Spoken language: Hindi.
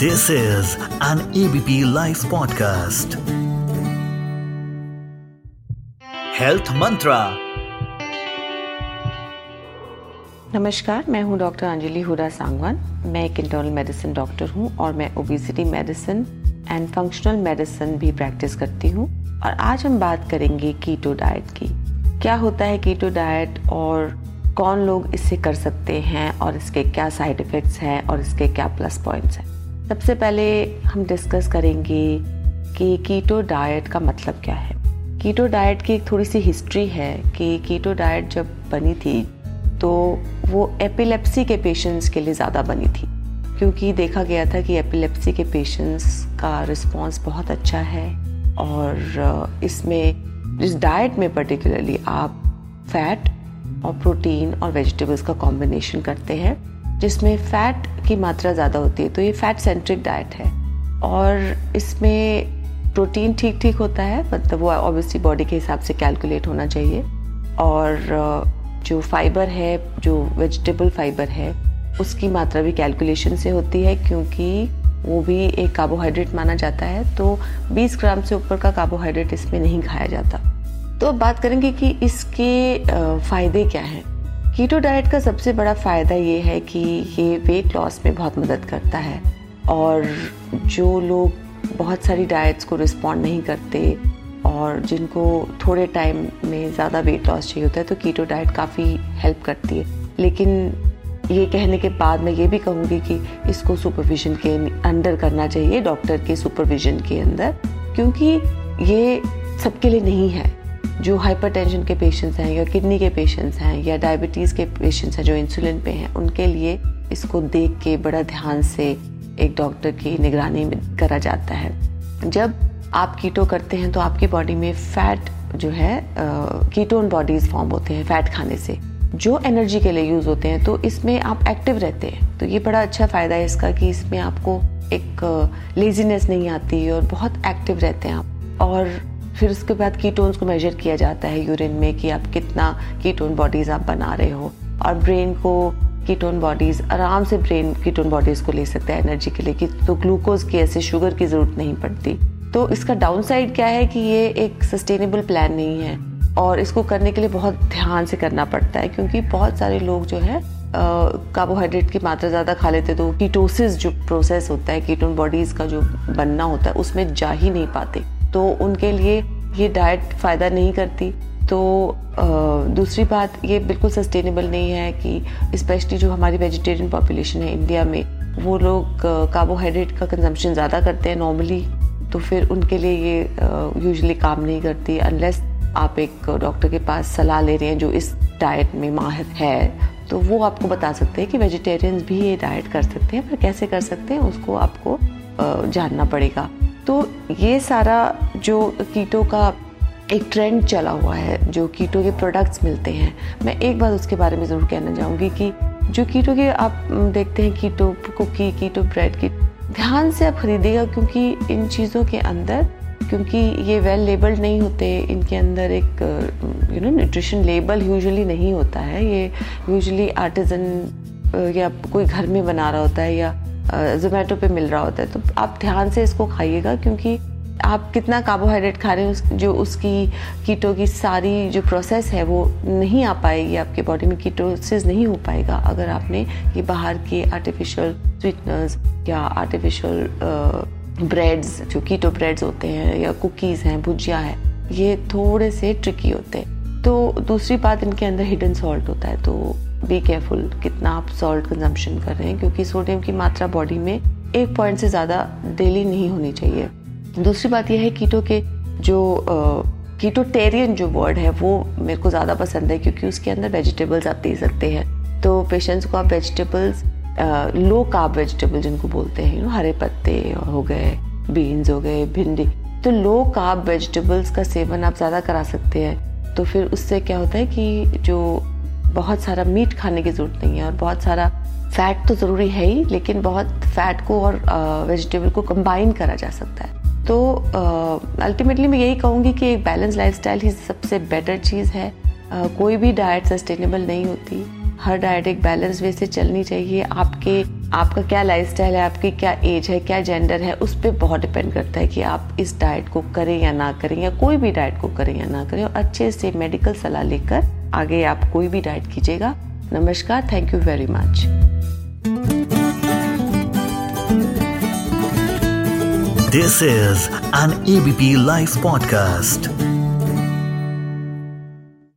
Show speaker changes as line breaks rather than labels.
This is an ABP Life podcast. Health Mantra.
नमस्कार, मैं हूँ डॉक्टर अंजलि हुडा सांगवान मैं एक इंटरनल मेडिसिन डॉक्टर हूँ और मैं obesity medicine and functional medicine भी प्रैक्टिस करती हूँ और आज हम बात करेंगे कीटो डाइट की क्या होता है कीटो डाइट और कौन लोग इसे कर सकते हैं और इसके क्या साइड इफ़ेक्ट्स हैं और इसके क्या प्लस पॉइंट्स हैं सबसे पहले हम डिस्कस करेंगे कि कीटो डाइट का मतलब क्या है। कीटो डाइट की एक थोड़ी सी हिस्ट्री है कि कीटो डाइट जब बनी थी तो वो एपिलेप्सी के पेशेंट्स के लिए ज़्यादा बनी थी। क्योंकि देखा गया था कि एपिलेप्सी के पेशेंट्स का रिस्पांस बहुत अच्छा है और इसमें, इस डाइट में पर्टिकुलरली आप फैट और प्रोटीन और वेजिटेबल्स का कॉम्बिनेशन करते हैं। जिसमें फैट की मात्रा ज़्यादा होती है तो ये फैट सेंट्रिक डाइट है। और इसमें प्रोटीन ठीक ठीक होता है मतलब वो ऑब्वियसली बॉडी के हिसाब से कैलकुलेट होना चाहिए। और जो फाइबर है, जो वेजिटेबल फाइबर है, उसकी मात्रा भी कैलकुलेशन से होती है, क्योंकि वो भी एक कार्बोहाइड्रेट माना जाता है तो 20 ग्राम से ऊपर का कार्बोहाइड्रेट इसमें नहीं खाया जाता। तो अब बात करेंगे कि इसके फ़ायदे क्या हैं। कीटो डाइट का सबसे बड़ा फ़ायदा ये है कि ये वेट लॉस में बहुत मदद करता है। और जो लोग बहुत सारी डाइट्स को रिस्पॉन्ड नहीं करते और जिनको थोड़े टाइम में ज़्यादा वेट लॉस चाहिए होता है तो कीटो डाइट काफ़ी हेल्प करती है। लेकिन ये कहने के बाद मैं ये भी कहूँगी कि इसको सुपरविजन के अंडर करना चाहिए डॉक्टर के सुपरविजन के अंदर, क्योंकि ये सबके लिए नहीं है। जो हाइपरटेंशन के पेशेंट्स हैं या किडनी के पेशेंट्स हैं या डायबिटीज़ के पेशेंट्स हैं, जो इंसुलिन पे हैं, उनके लिए इसको देख के बड़ा ध्यान से एक डॉक्टर की निगरानी में करा जाता है। जब आप कीटो करते हैं तो आपकी बॉडी में फैट जो है कीटोन बॉडीज फॉर्म होते हैं फैट खाने से। जो एनर्जी के लिए यूज़ होते हैं तो इसमें आप एक्टिव रहते हैं। तो ये बड़ा अच्छा फ़ायदा है इसका कि इसमें आपको एक लेजीनेस नहीं आती और बहुत एक्टिव रहते हैं आप। और फिर उसके बाद कीटोन्स को मेजर किया जाता है यूरिन में कि आप कितना कीटोन बॉडीज आप बना रहे हो। और ब्रेन को कीटोन बॉडीज आराम से ब्रेन कीटोन बॉडीज को ले सकता है एनर्जी के लिए कि तो ग्लूकोज की ऐसे शुगर की ज़रूरत नहीं पड़ती। तो इसका डाउन साइड क्या है कि ये एक सस्टेनेबल प्लान नहीं है। और इसको करने के लिए बहुत ध्यान से करना पड़ता है क्योंकि बहुत सारे लोग जो है कार्बोहाइड्रेट की मात्रा ज़्यादा खा लेते तो कीटोसिस जो प्रोसेस होता है कीटोन बॉडीज़ का जो बनना होता है, उसमें जा ही नहीं पाते। तो उनके लिए ये डाइट फ़ायदा नहीं करती। तो दूसरी बात, ये बिल्कुल सस्टेनेबल नहीं है कि स्पेशली जो हमारी वेजिटेरियन पॉपुलेशन है इंडिया में, वो लोग कार्बोहाइड्रेट का कंजम्पशन ज़्यादा करते हैं नॉर्मली तो फिर उनके लिए ये यूजुअली काम नहीं करती अनलेस आप एक डॉक्टर के पास सलाह ले रहे हैं जो इस डाइट में माहिर है। तो वो आपको बता सकते हैं कि वेजिटेरियंस भी ये डाइट कर सकते हैं, पर कैसे कर सकते हैं, उसको आपको जानना पड़ेगा। तो ये सारा जो कीटो का एक ट्रेंड चला हुआ है, जो कीटो के प्रोडक्ट्स मिलते हैं, मैं एक बार उसके बारे में ज़रूर कहना चाहूँगी कि जो कीटो के आप देखते हैं, कीटो, कुकी, कीटो ब्रेड की, ध्यान से आप खरीदिएगा क्योंकि इन चीज़ों के अंदर, क्योंकि ये वेल लेबल्ड नहीं होते, इनके अंदर एक you know nutrition label usually नहीं होता है, ये यूजुअली आर्टिजन या कोई घर में बना रहा होता है, या जोमेटो पे मिल रहा होता है। तो आप ध्यान से इसको खाइएगा क्योंकि आप कितना कार्बोहाइड्रेट खा रहे हैं जो उसकी कीटो की सारी जो प्रोसेस है, वो नहीं आ पाएगी, आपके बॉडी में कीटोसिस नहीं हो पाएगा। अगर आपने ये बाहर के आर्टिफिशियल स्वीटनर्स या आर्टिफिशियल ब्रेड्स जो कीटो ब्रेड्स होते हैं या कुकीज़ हैं, भुजिया है, ये थोड़े से ट्रिकी होते हैं। तो दूसरी बात, इनके अंदर हिडन सॉल्ट होता है तो बी केयरफुल कितना आप सॉल्ट कंजम्पशन कर रहे हैं, क्योंकि सोडियम की मात्रा बॉडी में एक पॉइंट से ज़्यादा डेली नहीं होनी चाहिए। दूसरी बात यह है कीटो के जो कीटोटेरियन जो वर्ड है, वो मेरे को ज़्यादा पसंद है, क्योंकि उसके अंदर वेजिटेबल्स आप दे सकते हैं। तो पेशेंट्स को आप वेजिटेबल्स लो कार्ब वेजिटेबल जिनको बोलते हैं यू हरे पत्ते हो गए बीन्स हो गए, भिंडी तो लो कार्ब वेजिटेबल्स का सेवन आप ज़्यादा करा सकते हैं। तो फिर उससे क्या होता है कि जो बहुत सारा मीट खाने की ज़रूरत नहीं है और बहुत सारा फैट तो ज़रूरी है ही लेकिन बहुत फैट को और वेजिटेबल को कंबाइन करा जा सकता है। तो अल्टीमेटली मैं यही कहूँगी कि एक बैलेंस लाइफस्टाइल ही सबसे बेटर चीज़ है। आ, कोई भी डाइट सस्टेनेबल नहीं होती। हर डाइट एक बैलेंस वे से चलनी चाहिए। आपके आपका क्या लाइफस्टाइल है आपकी क्या एज है क्या जेंडर है उस पर बहुत डिपेंड करता है कि आप इस डाइट को करें या ना करें या कोई भी डाइट को करें या ना करें और अच्छे से मेडिकल सलाह लेकर आगे आप कोई भी डाइट कीजिएगा। नमस्कार thank you very much
this is an ABP live podcast